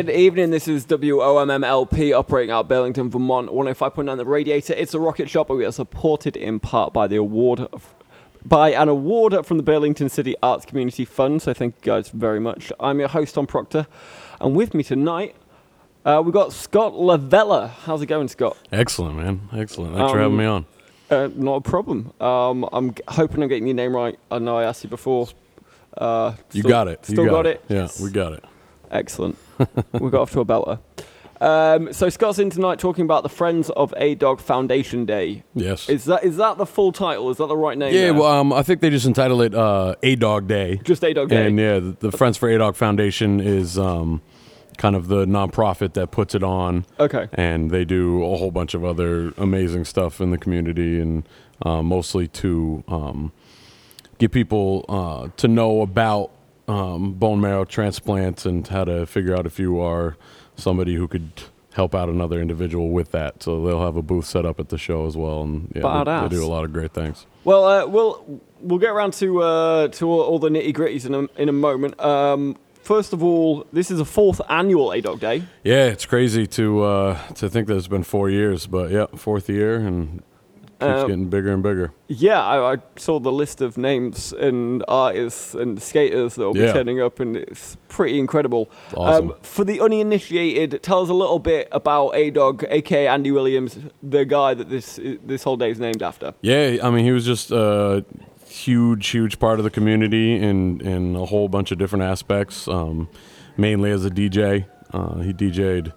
have ignition sequence start. The engine's now building up to 7.7 million pounds of thrust. We have a launch commit and we have a liftoff. Moving back. The Saturn V lifting off with power. Good evening. This is WOMMLP operating out of Burlington, Vermont. 105.9 The Radiator. It's a rocket shop, but we are supported in part by the award of, by an award from the Burlington City Arts Community Fund. So thank you guys very much. I'm your host Tom Proctor, and with me tonight uh, we've got Scott Lavella. How's it going, Scott? Excellent, man. Excellent. Thanks for having Um, me on. Uh, not a problem. Um, I'm g- hoping I'm getting your name right. I know I asked you before. Uh, You still- got it. You Still got, got it. Yeah, we got it. Excellent. we got off to a belter. Um, so Scott's in tonight talking about the Friends of A Dog Foundation Day. Yes. Is that is that the full title? Is that the right name? yeah, there? well, um, I think they just entitled it uh, A Dog Day. just A Dog Day. And yeah, the, the Friends for A Dog Foundation is um, kind of the nonprofit that puts it on. okay. And they do a whole bunch of other amazing stuff in the community and uh, mostly to um, get people uh, to know about um, bone marrow transplants and how to figure out if you are somebody who could help out another individual with that. So they'll have a booth set up at the show as well, and yeah, they, they do a lot of great things. Well, uh, we'll we'll get around to uh, to all, all the nitty gritties in a, in a moment. Um, first of all, this is a fourth annual A Dog Day. Yeah, it's crazy to uh, to think that it's been four years, but yeah, fourth year and keeps Um, getting bigger and bigger. Yeah, I, I saw the list of names and artists and skaters that will be Yeah. turning up, and it's pretty incredible. Awesome. Um, for the uninitiated, tell us a little bit about A Dog, aka Andy Williams, the guy that this this whole day is named after. Yeah, I mean, he was just a huge, huge part of the community in in a whole bunch of different aspects. Um, mainly as a DJ, uh, he DJ'd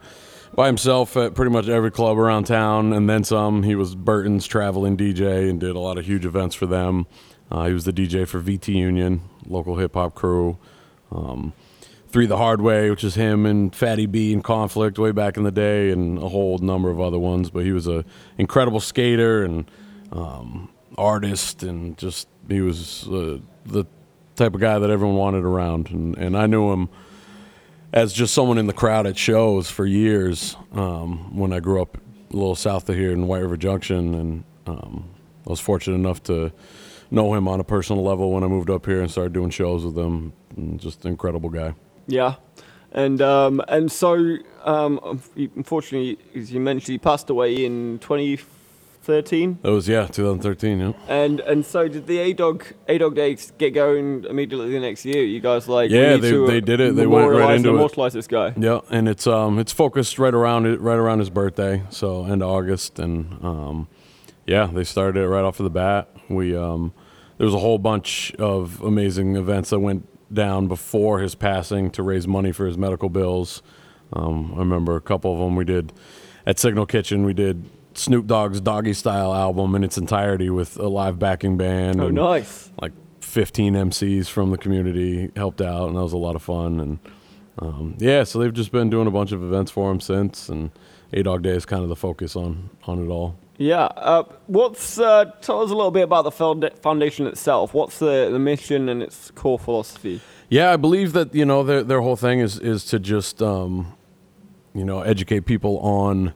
by himself at pretty much every club around town, and then some. He was Burton's traveling DJ and did a lot of huge events for them. Uh, he was the DJ for VT Union, local hip hop crew. Um, Three the Hard Way, which is him and Fatty B in conflict way back in the day, and a whole number of other ones. But he was a incredible skater and um, artist, and just he was uh, the type of guy that everyone wanted around. And, and I knew him as just someone in the crowd at shows for years um, when I grew up a little south of here in White River Junction, and um, I was fortunate enough to know him on a personal level when I moved up here and started doing shows with him. And just an incredible guy. Yeah, and um, and so um, unfortunately, as you mentioned, he passed away in 2013. That was yeah, 2013. Yeah. And and so did the A Dog A Dog Days get going immediately the next year? You guys like Yeah, they- to, they did it. They went right into it. this guy. Yeah, and it's um it's focused right around it right around his birthday, so end of August, and um yeah, they started it right off of the bat. We um there was a whole bunch of amazing events that went down before his passing to raise money for his medical bills. Um, I remember a couple of them we did at Signal Kitchen. We did Snoop Dogg's Doggy Style album in its entirety with a live backing band. Oh, and nice. like 15 MCs from the community helped out, and that was a lot of fun. And um, yeah, so they've just been doing a bunch of events for him since, and A Dog Day is kind of the focus on on it all. Yeah. Uh, what's uh, tell us a little bit about the foundation itself? What's the, the mission and its core philosophy? Yeah, I believe that you know their their whole thing is is to just um, you know educate people on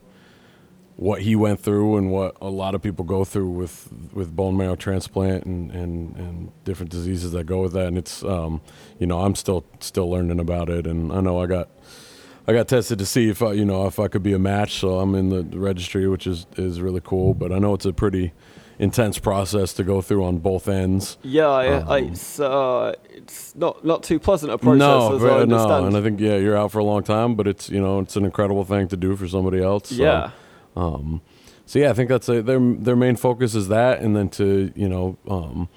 what he went through and what a lot of people go through with with bone marrow transplant and and, and different diseases that go with that. And it's um, you know I'm still still learning about it, and I know I got. I got tested to see if I, you know, if I could be a match. So I'm in the registry, which is is really cool. But I know it's a pretty intense process to go through on both ends. Yeah, I, I, Um, it's uh, it's not not too pleasant a process no, as I very- no, and I think yeah, you're out for a long time, but it's you know it's an incredible thing to do for somebody else. So, yeah. Um, so yeah, I think that's a, their their main focus is that, and then to you know, um,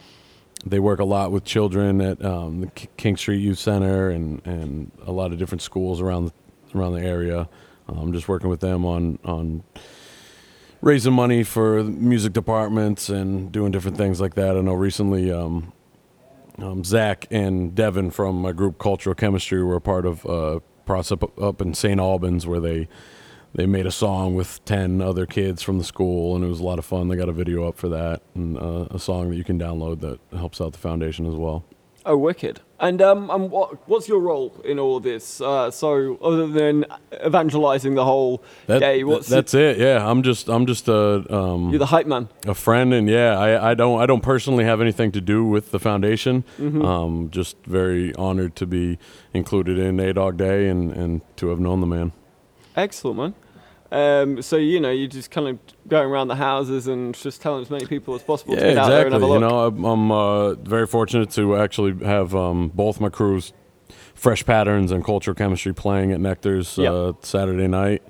they work a lot with children at um, the King Street Youth Center and and a lot of different schools around the, around the area. Um, just working with them on on raising money for music departments and doing different things like that. I know recently. Um, um, Zach and Devin from my group Cultural Chemistry were a part of a process up in St. Albans where they they made a song with 10 other kids from the school and it was a lot of fun they got a video up for that and uh, a song that you can download that helps out the foundation as well Oh, wicked! And um, and what what's your role in all this? Uh, so other than evangelizing the whole that, day, what's that's it yeah i'm just i'm just a um, you're the hype man. a friend and yeah I, I don't i don't personally have anything to do with the foundation Mm-hmm. um, just very honored to be included in a dog day and, and to have known the man Excellent, man. Um, so you know, you're just kind of going around the houses and just telling as many people as possible to Yeah, get out there and have exactly. a You know, I'm, I'm uh, very fortunate to actually have um, both my crews, Fresh Patterns and Cultural Chemistry, playing at Nectar's Yep. uh, Saturday night,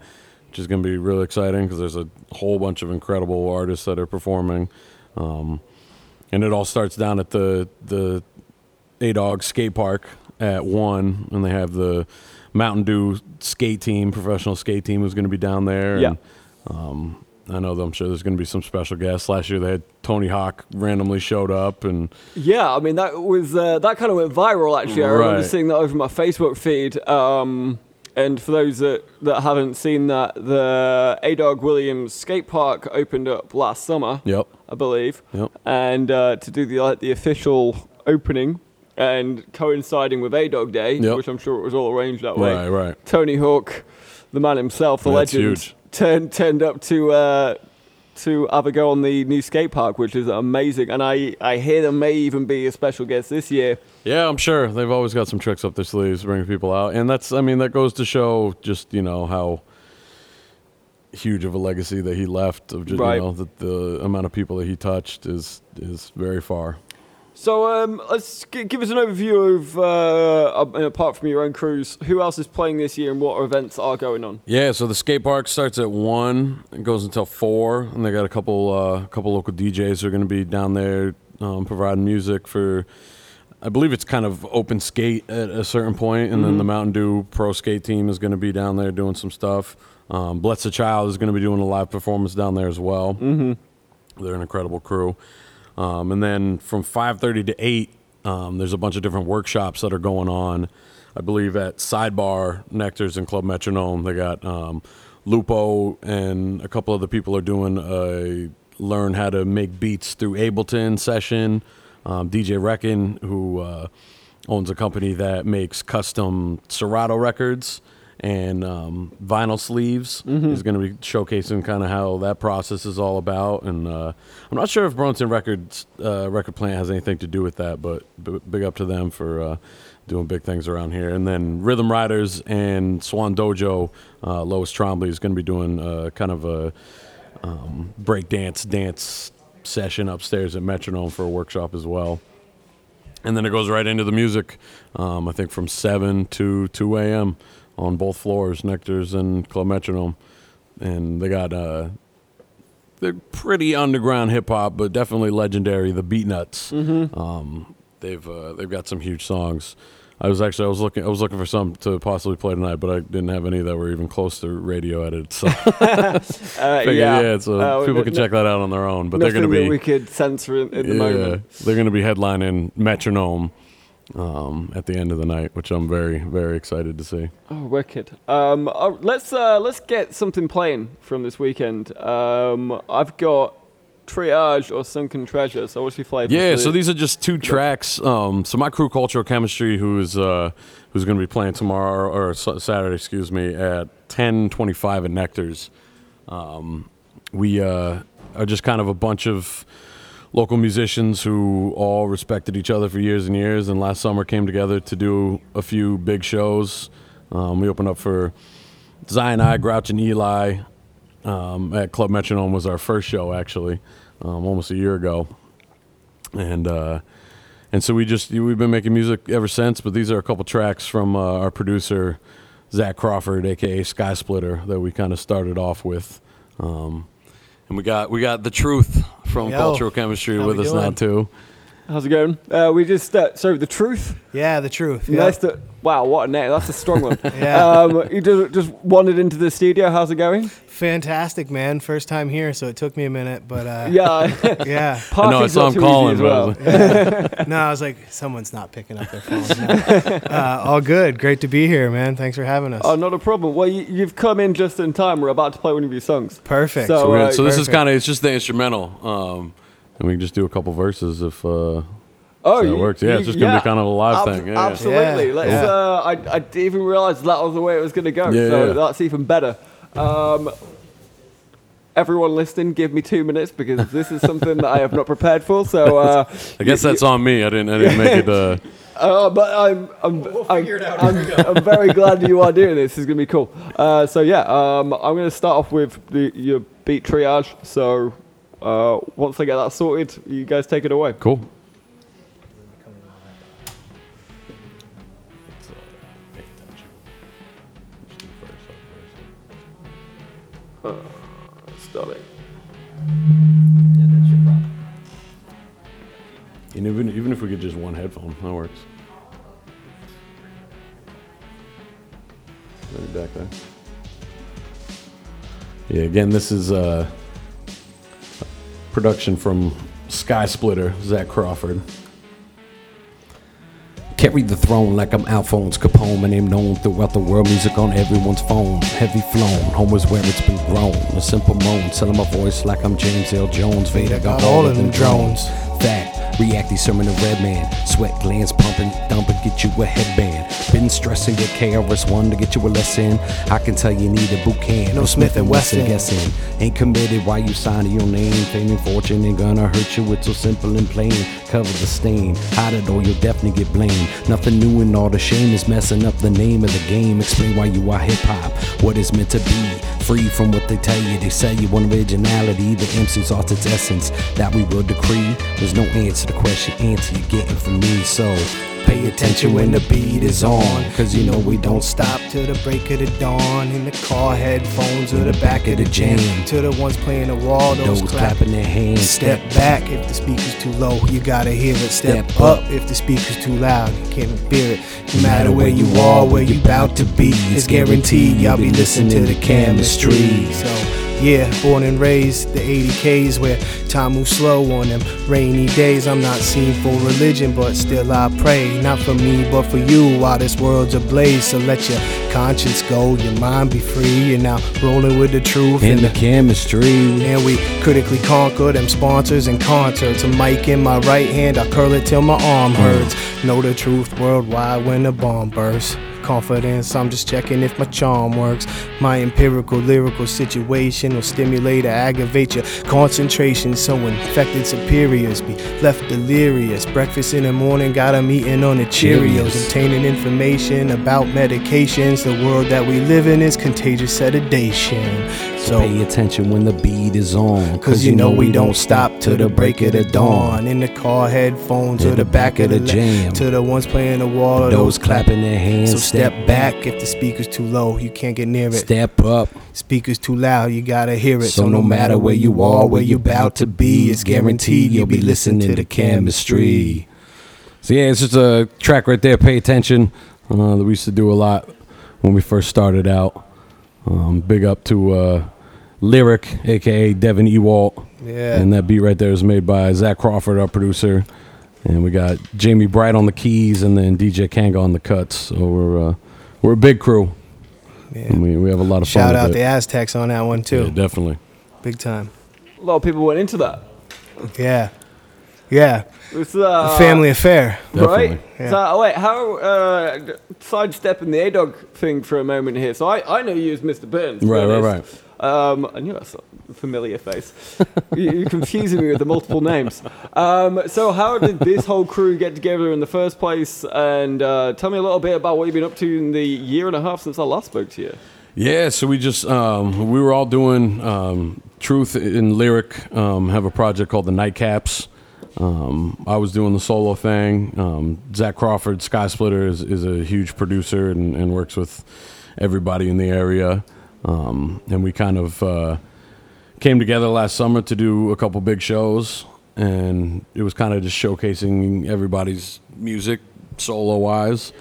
which is going to be really exciting because there's a whole bunch of incredible artists that are performing, um, and it all starts down at the the A Dog Skate Park at one, and they have the Mountain Dew skate team, professional skate team, was going to be down there. Yeah. And, um, I know that I'm sure there's going to be some special guests. Last year they had Tony Hawk randomly showed up, and Yeah, I mean that was uh, that kind of went viral. Actually, I remember seeing that over my Facebook feed. Um, and for those that, that haven't seen that, the A Dog Williams skate park opened up last summer. yep, I believe. Yep. And uh, to do the like the official opening and coinciding with A Dog Day, Yep. which I'm sure it was all arranged that way. right, right. Tony Hawk, the man himself, the That's legend, huge. turned turned up to uh, to have a go on the new skate park, which is amazing. And I I hear there may even be a special guest this year. Yeah, I'm sure they've always got some tricks up their sleeves, bringing people out, and that's I mean that goes to show just you know how huge of a legacy that he left of just Right. you know that the amount of people that he touched is is very far. So um, let's g- give us an overview of uh, uh, apart from your own cruise, who else is playing this year and what events are going on. Yeah, so the skate park starts at one and goes until four, and they got a couple uh, couple local DJs who are going to be down there um, providing music for. I believe it's kind of open skate at a certain point, and then the Mountain Dew pro skate team is going to be down there doing some stuff. Um, Bless the Child is going to be doing a live performance down there as well. Mm-hmm. They're an incredible crew. Um, and then from 5:30 to 8, um, there's a bunch of different workshops that are going on. I believe at Sidebar, Nectar's, and Club Metronome, they got um, Lupo and a couple other people are doing a learn how to make beats through Ableton session. Um, DJ Reckon, who uh, owns a company that makes custom Serato records and um, vinyl sleeves. He's going to be showcasing kind of how that process is all about. And uh, I'm not sure if Bronson Records uh, record plant has anything to do with that, but b- big up to them for uh, doing big things around here. And then Rhythm Riders and Swan Dojo, uh, Lois Trombley is going to be doing uh, kind of a um, break dance dance session upstairs at Metronome for a workshop as well. And then it goes right into the music. Um, I think from seven to two a.m. on both floors, Nectar's and Club Metronome, and they got uh, they're pretty underground hip hop, but definitely legendary. The Beatnuts. Um, they've uh, they've got some huge songs. I was actually I was looking I was looking for some to possibly play tonight, but I didn't have any that were even close to radio edited. So Uh, figured, yeah, so Uh, people n- can check that out on their own. But they're going to be we could censor in, in the yeah, moment. they're going to be headlining Metronome um, at the end of the night, which I'm very very excited to see. Oh, wicked. Um, uh, let's uh, let's get something playing from this weekend. Um, I've got Triage or Sunken Treasure. So what's your flavor? Yeah, so these are just two tracks. Um, so my crew, Cultural Chemistry, who is uh, who's going to be playing tomorrow or S- Saturday, excuse me, at 10:25 at Nectar's. Um, we uh, are just kind of a bunch of local musicians who all respected each other for years and years, and last summer came together to do a few big shows. Um, we opened up for Zion I, Grouch, and Eligh um, at Club Metronome was our first show actually, um, almost a year ago and uh, and so we just we've been making music ever since. But these are a couple tracks from uh, our producer Zach Crawford, aka Sky Splitter, that we kind of started off with. Um, and we got we got the truth from Yo, Cultural Chemistry with us now too. How's it going? Uh, we just uh, so the truth. Yeah, the truth. Yeah. Nice to wow, what a name! That's a strong one. Yeah. Um, you just, just wandered into the studio. How's it going? Fantastic, man. First time here, so it took me a minute, but uh, Yeah. yeah. I know I Parking's saw him calling, but as well. was like, No, I was like, someone's not picking up their phone. No. uh, all good. Great to be here, man. Thanks for having us. Oh, not a problem. Well, you, you've come in just in time. We're about to play one of your songs. Perfect. So, so, uh, so this is kind of it's just the instrumental, um, and we can just do a couple verses if uh, Oh, that you- works. Yeah, it's just gonna be kind of a live Ab- thing. Yeah, yeah. Absolutely. Yeah, Let's. yeah. Uh, I, I didn't even realize that was the way it was going to go. Yeah, so yeah. that's even better. Um, everyone listening, give me two minutes because this is something that I have not prepared for. So. Uh, I guess that's on me. I didn't. I didn't make it. Uh, Uh, but I'm I'm, I'm, I'm, I'm very glad you are doing this. This is gonna be cool. Uh, so yeah, um, I'm gonna start off with the, your beat triage. So uh, once I get that sorted, you guys take it away. cool. Start it. And even even if we get just one headphone, that works. Maybe back there. Yeah, again, this is uh, production from Sky Splitter, Zach Crawford. Carry the throne like I'm Alphonse Capone. My name known throughout the world. Music on everyone's phone. Heavy flown. Home is where it's been grown. A simple moan. Selling my voice like I'm James Earl Jones. Vader got all of them drones. Fact. Reacty sermon to red man. Sweat glands pumping, dumping, get you a headband. Been stressing, get KRS1 to get you a lesson. I can tell you need a boot camp. No Smith and Wesson. guessing. Ain't committed why you signing your name. Fame and fortune ain't gonna hurt you. It's so simple and plain. Cover the stain. Hide it or you'll definitely get blamed. Nothing new and all the shame is messing up the name of the game. Explain why you are hip hop. What is meant to be. Free from what they tell you. They sell you on originality. The MC's lost its essence. That we will decree. There's no answer to the question. Answer you're getting from me. So pay attention when the beat is on. Cause you know we don't stop. till the break of the dawn in the car headphones or the back of the jam to the ones playing the wall those, Those clapping their hands. Step back if the speaker's too low, you gotta hear it. Step, Step up. up. if the speaker's too loud, you can't hear it. No matter where you are, where you bout to be, it's guaranteed y'all be listening to the chemistry. So, yeah, born and raised the 80Ks where time moves slow on them rainy days. I'm not seen for religion, but still I pray. Not for me, but for you while this world's ablaze. So let your conscience go, your mind be free. You're now rolling with the truth In and the the chemistry. and we critically conquer them sponsors and concert to mic in my right hand. I curl it till my arm hurts. Know the truth worldwide when the bomb bursts. Confidence, I'm just checking if my charm works. My empirical lyrical situation will stimulate or aggravate your concentration. So infected superiors be left delirious. Breakfast in the morning, got got 'em eating on the Cheerios. Cheerios. Obtaining information about medications. The world that we live in is contagious sedation. So pay attention when the beat is on. Cause you know we don't stop till the break of the dawn. In the car, headphones, or the back of the jam. To the ones playing the wall, or Those clapping their hands. So step back if the speaker's too low, you can't get near it. Step up. Speaker's too loud, you gotta hear it. So no matter where you are, where you're about to be, it's guaranteed you'll be listening to the chemistry. So yeah, it's just a track right there. Pay attention. Uh, that we used to do a lot when we first started out. Um, big up to uh, Lyric, aka Devin Ewalt. Yeah. And that beat right there is made by Zach Crawford, our producer. And we got Jamie Bright on the keys and then DJ Kanga on the cuts. So we're uh, we're a big crew. Yeah. And we, we have a lot of Shout fun. out with the it. Aztecs on that one too. Yeah, definitely. Big time. A lot of people went into that. Yeah. Yeah. It's uh, Family affair. right? Yeah. So oh, wait, how uh, sidestepping the A Dog thing for a moment here? So I, I know you as Mr. Burns. Right, Right, right. Um, I knew that's a familiar face. you, you're confusing me with the multiple names. Um, so how did this whole crew get together in the first place? And uh, tell me a little bit about what you've been up to in the year and a half since I last spoke to you. Yeah, so we just um, we were all doing um, truth in lyric. Um, have a project called the Nightcaps. Um, I was doing the solo thing. Um, Zach Crawford, Sky Splitter, is, is a huge producer and, and works with everybody in the area. Um, and we kind of uh, came together last summer to do a couple big shows. and it was kind of just showcasing everybody's music solo wise.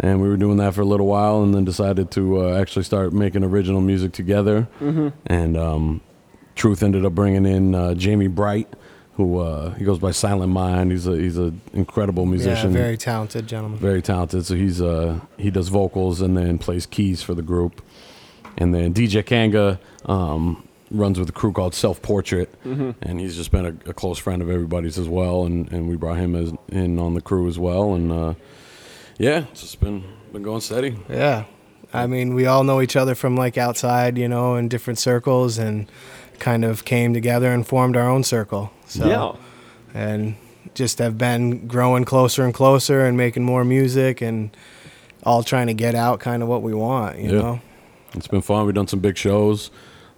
And we were doing that for a little while, and then decided to uh, actually start making original music together. And um, Truth ended up bringing in uh, Jamie Bright, who uh, he goes by Silent Mind. He's a he's an incredible musician. Yeah, very talented gentleman. very talented. So he's uh he does vocals and then plays keys for the group. And then DJ Kanga um, runs with a crew called Self Portrait, and he's just been a, a close friend of everybody's as well. And, and we brought him as, in on the crew as well. And uh, yeah, it's just been been going steady. Yeah. I mean, we all know each other from like outside, you know, in different circles and kind of came together and formed our own circle. So, yeah. And just have been growing closer and closer and making more music and all trying to get out kind of what we want, you Yeah. know? It's been fun. We've done some big shows,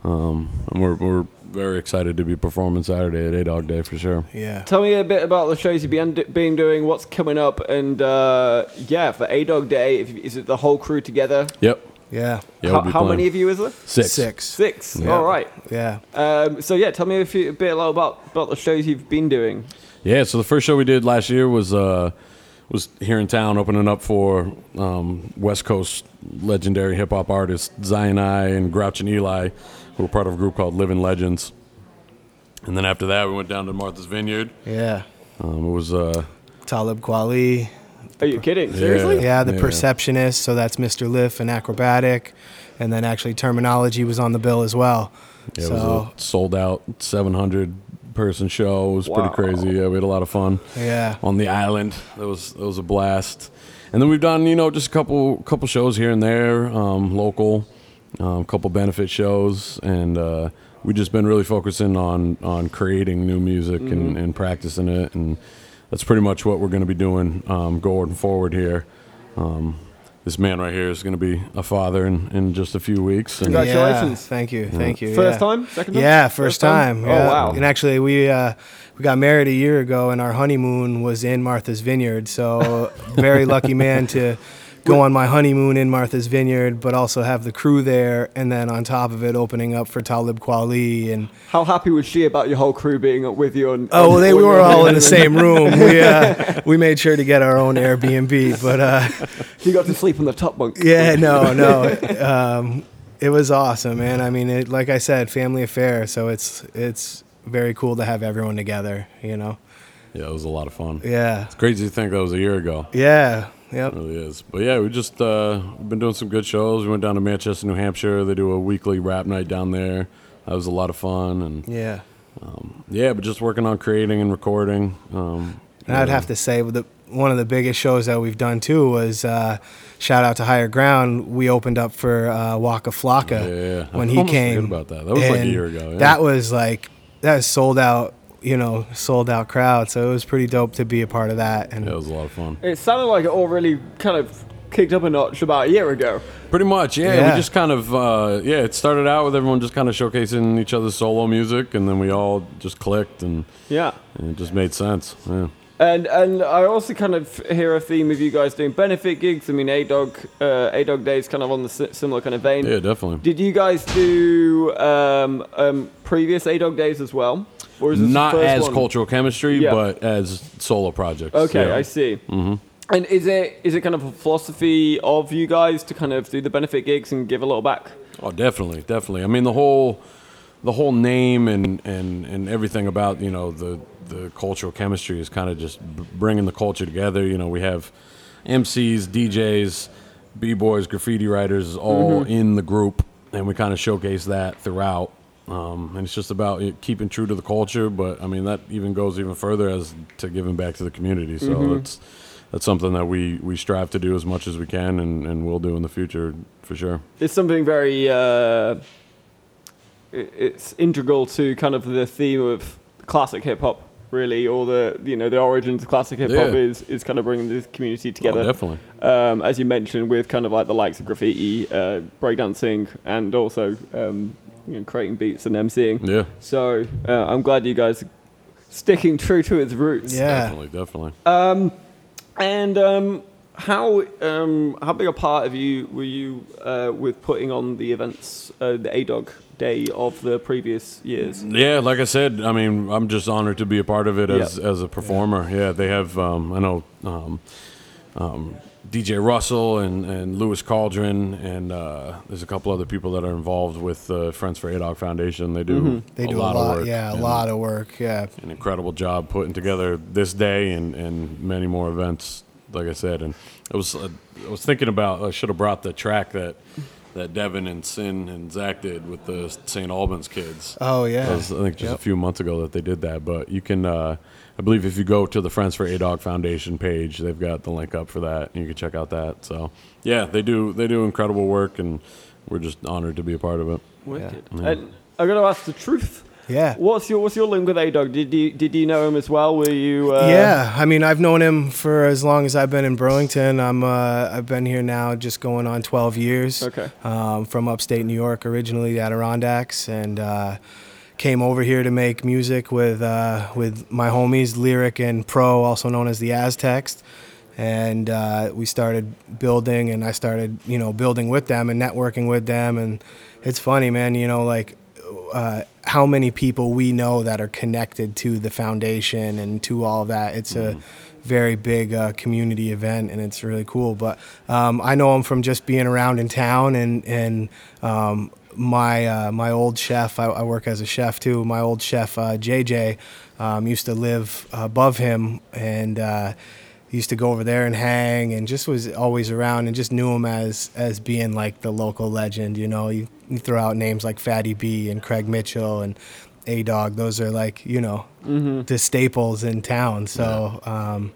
um, and we're we're very excited to be performing Saturday at A Dog Day for sure. Yeah. Tell me a bit about the shows you've been, been doing, what's coming up, and uh, yeah, for A Dog Day, if, is it the whole crew together? Yep. Yeah. Yeah. how we'll be how many of you is there? Six. Six. Six. Yeah. All right. Yeah. Um, so yeah, tell me a, few, a bit about about the shows you've been doing. Yeah, so the first show we did last year was uh, was here in town, opening up for um, West Coast legendary hip hop artists Zion I and Grouch and Eligh, who were part of a group called Living Legends. And then after that, we went down to Martha's Vineyard. Yeah. Um, it was uh, Talib Kweli. Are you kidding? Seriously? Yeah, the Yeah. perceptionist. So that's Mr. Lif and Akrobatik. And then actually Termanology was on the bill as well. yeah, it so, was a sold out 700 person show. It was Wow. pretty crazy. Yeah, we had a lot of fun. yeah. on the island. it was that was a blast. And then we've done you know just a couple couple shows here and there, um, local, um, couple benefit shows, and uh, we've just been really focusing on on creating new music and, and practicing it, and that's pretty much what we're going to be doing um, going forward here. Um, this man right here is going to be a father in, in just a few weeks. And Congratulations. Yeah, thank you. Thank you. First yeah. time? Second time? Yeah, first time. Oh yeah. wow. And actually, we uh, we got married a year ago, and our honeymoon was in Martha's Vineyard. So very lucky man to go on my honeymoon in Martha's Vineyard, but also have the crew there, and then on top of it, opening up for Talib Kweli and How happy was she about your whole crew being with you? On, Oh, on- they we were all in the same room. We uh, we made sure to get our own Airbnb, but uh, You got to sleep on the top bunk. yeah, no, no, um, it was awesome, man. I mean, it, like I said, family affair, so it's it's very cool to have everyone together. You know, yeah, it was a lot of fun. yeah, It's crazy to think that was a year ago. yeah, yep, It really is. But yeah, we just uh, we've been doing some good shows. We went down to Manchester, New Hampshire. They do a weekly rap night down there. That was a lot of fun, and yeah. yeah, but just working on creating and recording. Um, And I'd have to say the one of the biggest shows that we've done too was uh, shout out to Higher Ground. We opened up for uh, Waka Flocka Yeah, yeah, yeah. I when he came. about that. That was like a year ago, yeah. That was like that was sold out. You know, sold out crowd. So it was pretty dope to be a part of that. And Yeah, it was a lot of fun. It sounded like it all really kind of kicked up a notch about a year ago. Pretty much, yeah. Yeah. We just kind of, uh, yeah. It started out with everyone just kind of showcasing each other's solo music, and then we all just clicked, and, Yeah. and it just made sense. Yeah. And and I also kind of hear a theme of you guys doing benefit gigs. I mean, A Dog uh, A Dog Day is kind of on the similar kind of vein. Yeah, definitely. Did you guys do um, um, previous A Dog Days as well? Or is this Not as one? cultural chemistry, Yeah. but as solo projects. Okay, yeah. I see. Mm-hmm. And is it is it kind of a philosophy of you guys to kind of do the benefit gigs and give a little back? Oh, definitely, definitely. I mean, the whole, the whole name and and and everything about you know the the cultural chemistry is kind of just bringing the culture together. You know, we have MCs, DJs, b boys, graffiti writers, all in the group, and we kind of showcase that throughout. Um, and it's just about keeping true to the culture, but I mean that even goes even further as to giving back to the community. So that's that's something that we we strive to do as much as we can, and and will do in the future for sure. It's something very uh, it's integral to kind of the theme of classic hip hop, really, or the you know the origins of classic hip hop Yeah. is is kind of bringing the community Oh, together. definitely. um, as you mentioned, with kind of like the likes of graffiti, uh, breakdancing, and also um, you know, creating beats and MCing. Yeah, So uh, I'm glad you guys are sticking true to its roots. Yeah. definitely, definitely. Um, and um, how um, how big a part of you were you uh, with putting on the events, uh, the A Dog day of the previous years. Yeah, like I said, I mean, I'm just honored to be a part of it as Yeah. as a performer. Yeah, they have. Um, I know um, um, DJ Russell and and Lewis Cauldron, and uh, there's a couple other people that are involved with uh, Friends for ADOG Foundation. They do Mm-hmm. They do a lot, lot, of work. yeah, a lot of work, yeah. An incredible job putting together this day and and many more events. Like I said, and it was uh, I was thinking about I should have brought the track that. That Devin and Sin and Zach did with the St. Albans kids. Oh yeah, was, I think just Yep. a few months ago that they did that. But you can, uh, I believe, if you go to the Friends for A Dog Foundation page, they've got the link up for that, and you can check out that. So, yeah, they do they do incredible work, and we're just honored to be a part of it. Wicked. Yeah. And I'm gonna ask the truth. yeah. What's your What's your link with A Dog? Did you Did you know him as well? Were you? Uh, yeah, I mean, I've known him for as long as I've been in Burlington. I'm, uh, I've been here now, just going on 12 years. Okay. Um, from upstate New York, originally the Adirondacks, and uh, came over here to make music with uh, with my homies, Lyric and Pro, also known as the Aztecs. And uh, we started building, and I started, you know, building with them and networking with them. And it's funny, man. You know, like uh, how many people we know that are connected to the foundation and to all of that. It's a very big uh, community event, and it's really cool. But um, I know him from just being around in town, and and um, my uh, my old chef. I, I work as a chef too. My old chef uh, JJ um, used to live above him, and. Uh, used to go over there and hang and just was always around and just knew him as as being like the local legend you know you, you throw out names like fatty b and craig mitchell and a dog those are like you know the staples in town so um,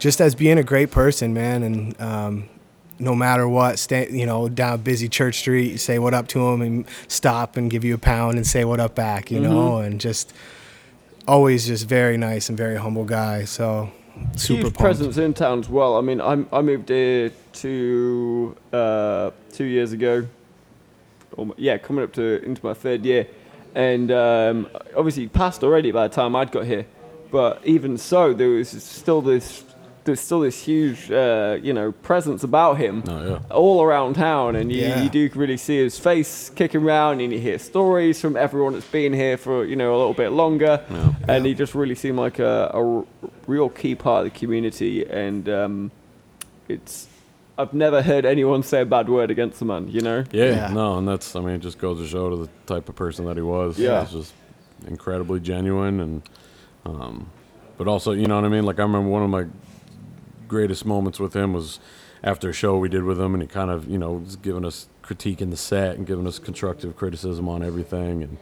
just as being a great person man and um, no matter what stay you know down busy church street say what up to him and stop and give you a pound and say what up back you know and just always just very nice and very humble guy so super huge pumped. presence in town as well. I mean, I I moved here two uh, two years ago. Yeah, coming up to into my third year, and um, obviously passed already by the time I'd got here. But even so, there was still this there's still this huge uh, you know presence about him Oh, yeah. all around town, and you, Yeah. you do really see his face kicking around, and you hear stories from everyone that's been here for you know a little bit longer, and he just really seemed like a, a r- real key part of the community, and um, it's I've never heard anyone say a bad word against the man, you know. Yeah, Yeah. no, and that's I mean, it just goes to show to the type of person that he was. Yeah. He's just incredibly genuine and um but also, you know what I mean? Like I remember one of my greatest moments with him was after a show we did with him and he kind of, you know, was giving us critique in the set and giving us constructive criticism on everything. And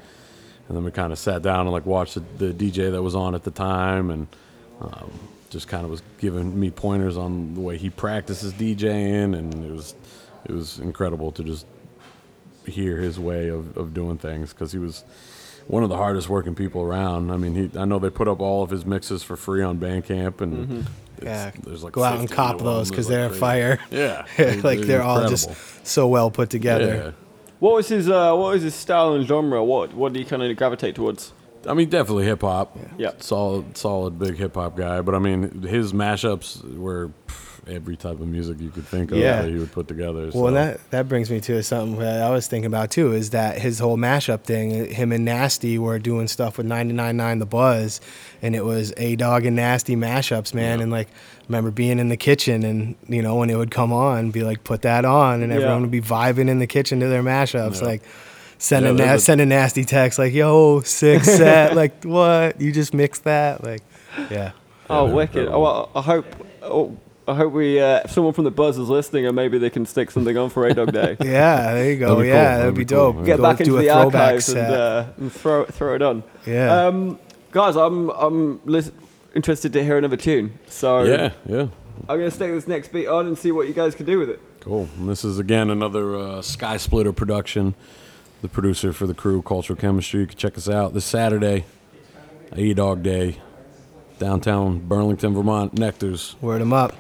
and then we kind of sat down and like watched the, the DJ that was on at the time and um, just kind of was giving me pointers on the way he practices DJing and it was it was incredible to just hear his way of, of doing things because he was one of the hardest working people around. I mean, he I know they put up all of his mixes for free on Bandcamp and it's- Yeah, there's like go out and cop those because they're like, fire. Yeah, like they're all just so well put together. Yeah. What was his uh, What was his style and genre? What What did he kind of gravitate towards? I mean, definitely hip hop. Yeah. solid, solid, big hip hop guy. But I mean, his mashups were pff, every type of music you could think of Yeah. that he would put together. Well, that that brings me to something that I was thinking about too. Is that his whole mashup thing? Him and Nasty were doing stuff with 99.9 The Buzz, and it was a dog and Nasty mashups, man. Yeah. And like, I remember being in the kitchen, and you know when it would come on, be like, put that on, and Yeah. everyone would be vibing in the kitchen to their mashups, Yeah. like. send Yeah, na- there's a- nasty text like yo six set like what you just mixed that like yeah Oh, Yeah, wicked! Oh, well, I hope. Oh, I hope we. Uh, if someone from the Buzz is listening, and maybe they can stick something on for A Dog Day. yeah there you go That'd yeah cool. that'd, That'd be, be cool. dope Get Go back do into a the throwback archives and, set. uh, and throw throw it on. yeah Um, guys, I'm I'm lis- interested to hear another tune. So yeah, yeah. I'm gonna stick this next beat on and see what you guys can do with it. Cool. And this is again another uh, Sky Splitter production. The producer for the crew, Cultural Chemistry. You can check us out this Saturday, A Dog Day, downtown Burlington, Vermont. Nectars word them up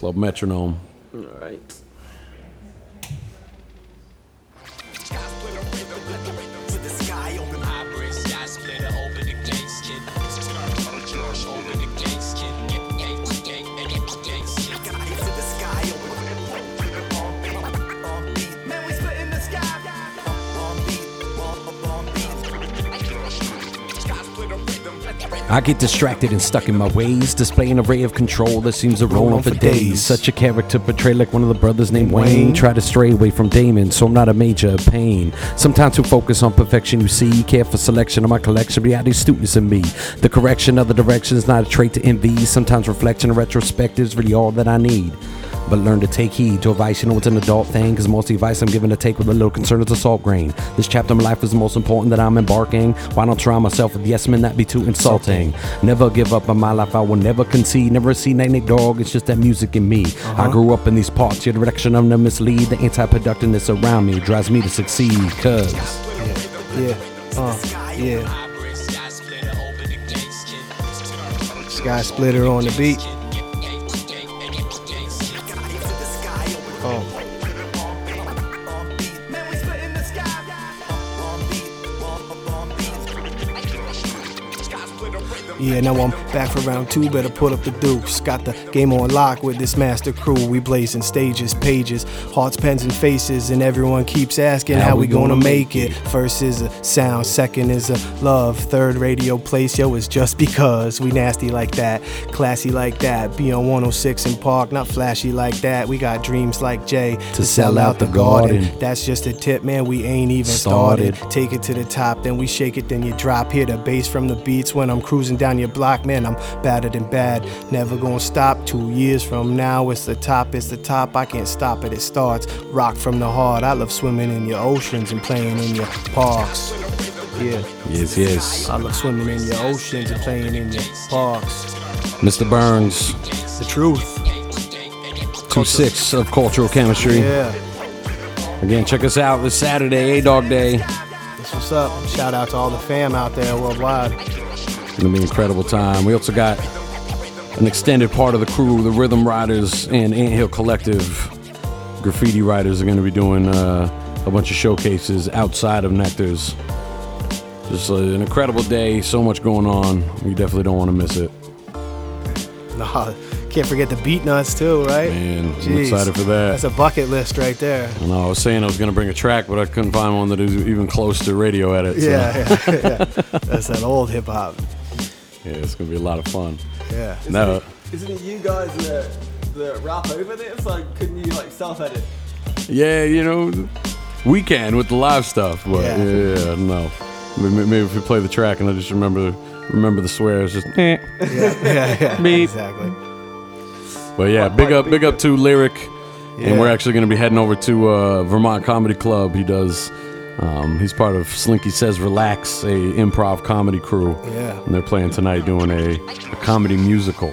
Club Metronome. All right. I get distracted and stuck in my ways, display an array of control that seems to roll on for days. Such a character portrayed like one of the brothers named Wayne. Try to stray away from Damon, so I'm not a major pain. Sometimes we focus on perfection, you see. Care for selection of my collection, reality students in me. The correction of the direction is not a trait to envy. Sometimes reflection and retrospective is really all that I need. But learn to take heed to advice. You know it's an adult thing, cause most of the advice I'm given to take with a little concern is a salt grain. This chapter of my life is the most important that I'm embarking. Why don't surround myself with yes men that be too insulting? Never give up on my life, I will never concede. Never see Night Night Dog, it's just that music in me. I grew up in these parts, your direction of them mislead. The anti productiveness around me drives me to succeed, cause. Yeah, uh, yeah. Sky Splitter on the beat. Yeah, now I'm back for round two. Better put up the dukes. Got the game on lock with this master crew. We blazing stages, pages, hearts, pens, and faces. And everyone keeps asking how, we gonna make it. First is a sound, second is a love. Third radio place, yo, is just because. We nasty like that, classy like that. Be on 106 & Park, not flashy like that. We got dreams like Jay To sell out the garden. That's just a tip, man. We ain't even Started. started. Take it to the top, then we shake it, then you drop. Hear the bass from the beats when I'm cruising down your block, man. I'm battered and bad. Never gonna stop. Two years from now, it's the top, it's the top. I can't stop it. It starts. Rock from the heart. I love swimming in your oceans and playing in your parks. Yeah, Yes, yes. I love swimming in your oceans and playing in your parks. Mr. Burns, The truth. 2 6 of Cultural Chemistry. Yeah, Again, check us out this Saturday, A Dog Day. that's what's up. Shout out to all the fam out there worldwide. Gonna be an incredible time. We also got an extended part of the crew, the Rhythm Riders and Ant Hill Collective. Graffiti Riders are gonna be doing uh, a bunch of showcases outside of Nectar's. Just uh, an incredible day, so much going on. You definitely don't want to miss it. Nah, can't forget the beat nuts too, right? Man, I'm excited for that. That's a bucket list right there. I know, I was saying I was gonna bring a track, but I couldn't find one that is even close to radio edit. So, Yeah, yeah, yeah. That's that old hip hop. Yeah, it's gonna be a lot of fun. Yeah. No, Isn't it you guys that, that rap over this? Like, couldn't you like self-edit? Yeah, you know, we can with the live stuff, but Yeah. yeah, yeah, no. Maybe, maybe if we play the track and I just remember remember the swears, just. Eh. Yeah, yeah, yeah. Exactly. But yeah, What big up, be big up to Lyric, Yeah. and we're actually going to be heading over to uh, Vermont Comedy Club. He does. Um, he's part of Slinky Says Relax, a improv comedy crew, Yeah. and they're playing tonight doing a, a comedy musical.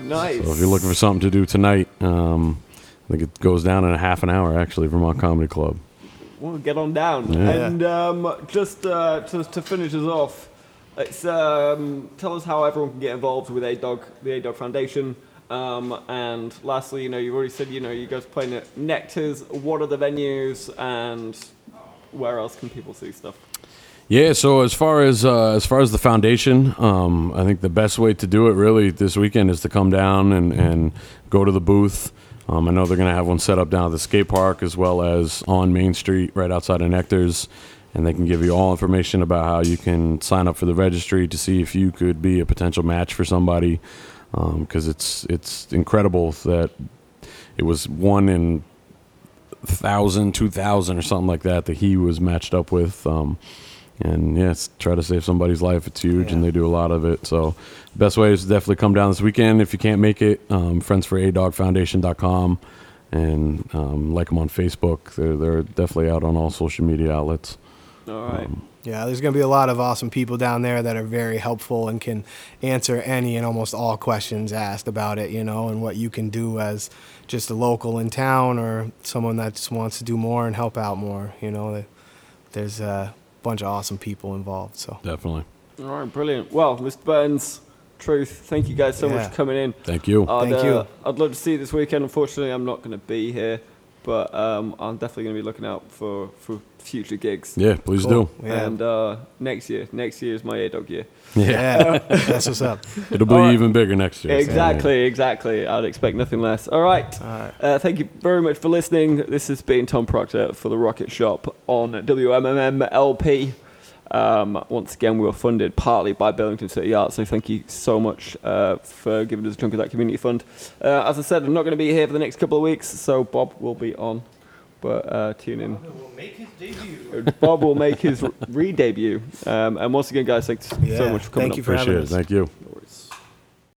Nice. So if you're looking for something to do tonight, um, I think it goes down in a half an hour. Actually, Vermont Comedy Club. Well, get on down. Yeah. And um, just uh, to, to finish us off, it's, um, tell us how everyone can get involved with A Dog, the A Dog Foundation. Um, and lastly, you know, you've already said, you know, you guys playing at Nectar's. What are the venues and where else can people see stuff? Yeah, so as far as uh, as far as the foundation, um, I think the best way to do it really this weekend is to come down and, and go to the booth. Um, I know they're going to have one set up down at the skate park as well as on Main Street right outside of Nectar's, and they can give you all information about how you can sign up for the registry to see if you could be a potential match for somebody. Because it's it's incredible that it was one in thousand, two thousand, or something like that that he was matched up with. Um, and yes, try to save somebody's life. It's huge, and they do a lot of it. So, best way is to definitely come down this weekend. If you can't make it, um, friends for friendsforadogfoundation.com and um, like them on Facebook. They're they're definitely out on all social media outlets. All right. Yeah, there's going to be a lot of awesome people down there that are very helpful and can answer any and almost all questions asked about it, you know, and what you can do as just a local in town or someone that just wants to do more and help out more, you know. There's a bunch of awesome people involved, so. Definitely. All right, brilliant. Well, Mr. Burns, Truth, thank you guys so much for coming in. Thank you. I'd, Thank you. uh, I'd love to see you this weekend. Unfortunately, I'm not going to be here, but um, I'm definitely going to be looking out for, for future gigs. yeah, please Cool. do. Yeah. And uh, next year, next year is my A Dog year. Yeah, yeah, that's what's up. it'll be All right. even bigger next year. so, Exactly, exactly. I'd expect nothing less. All right. right. Uh, thank you very much for listening. This has been Tom Proctor for the Rocket Shop on WMMM LP. Um, once again, we were funded partly by Burlington City Arts, so thank you so much uh, for giving us a chunk of that community fund. Uh, as I said, I'm not going to be here for the next couple of weeks, so Bob will be on. But uh, tune in. Bob will make his re debut. Um, and once again, guys, thanks so much for coming thank up. you for Appreciate having it. Thank you.